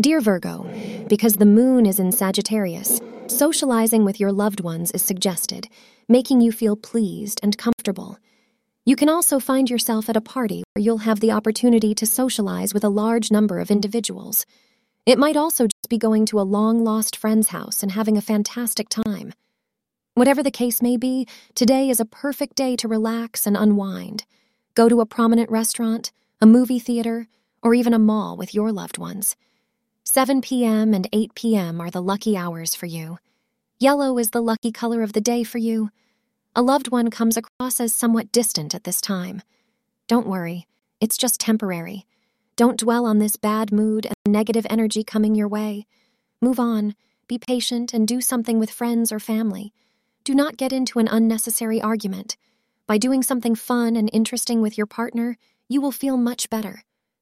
Dear Virgo, because the moon is in Sagittarius, socializing with your loved ones is suggested, making you feel pleased and comfortable. You can also find yourself at a party where you'll have the opportunity to socialize with a large number of individuals. It might also just be going to a long lost friend's house and having a fantastic time. Whatever the case may be, today is a perfect day to relax and unwind. Go to a prominent restaurant, a movie theater, or even a mall with your loved ones. 7 p.m. and 8 p.m. are the lucky hours for you. Yellow is the lucky color of the day for you. A loved one comes across as somewhat distant at this time. Don't worry, it's just temporary. Don't dwell on this bad mood and negative energy coming your way. Move on, be patient, and do something with friends or family. Do not get into an unnecessary argument. By doing something fun and interesting with your partner, you will feel much better.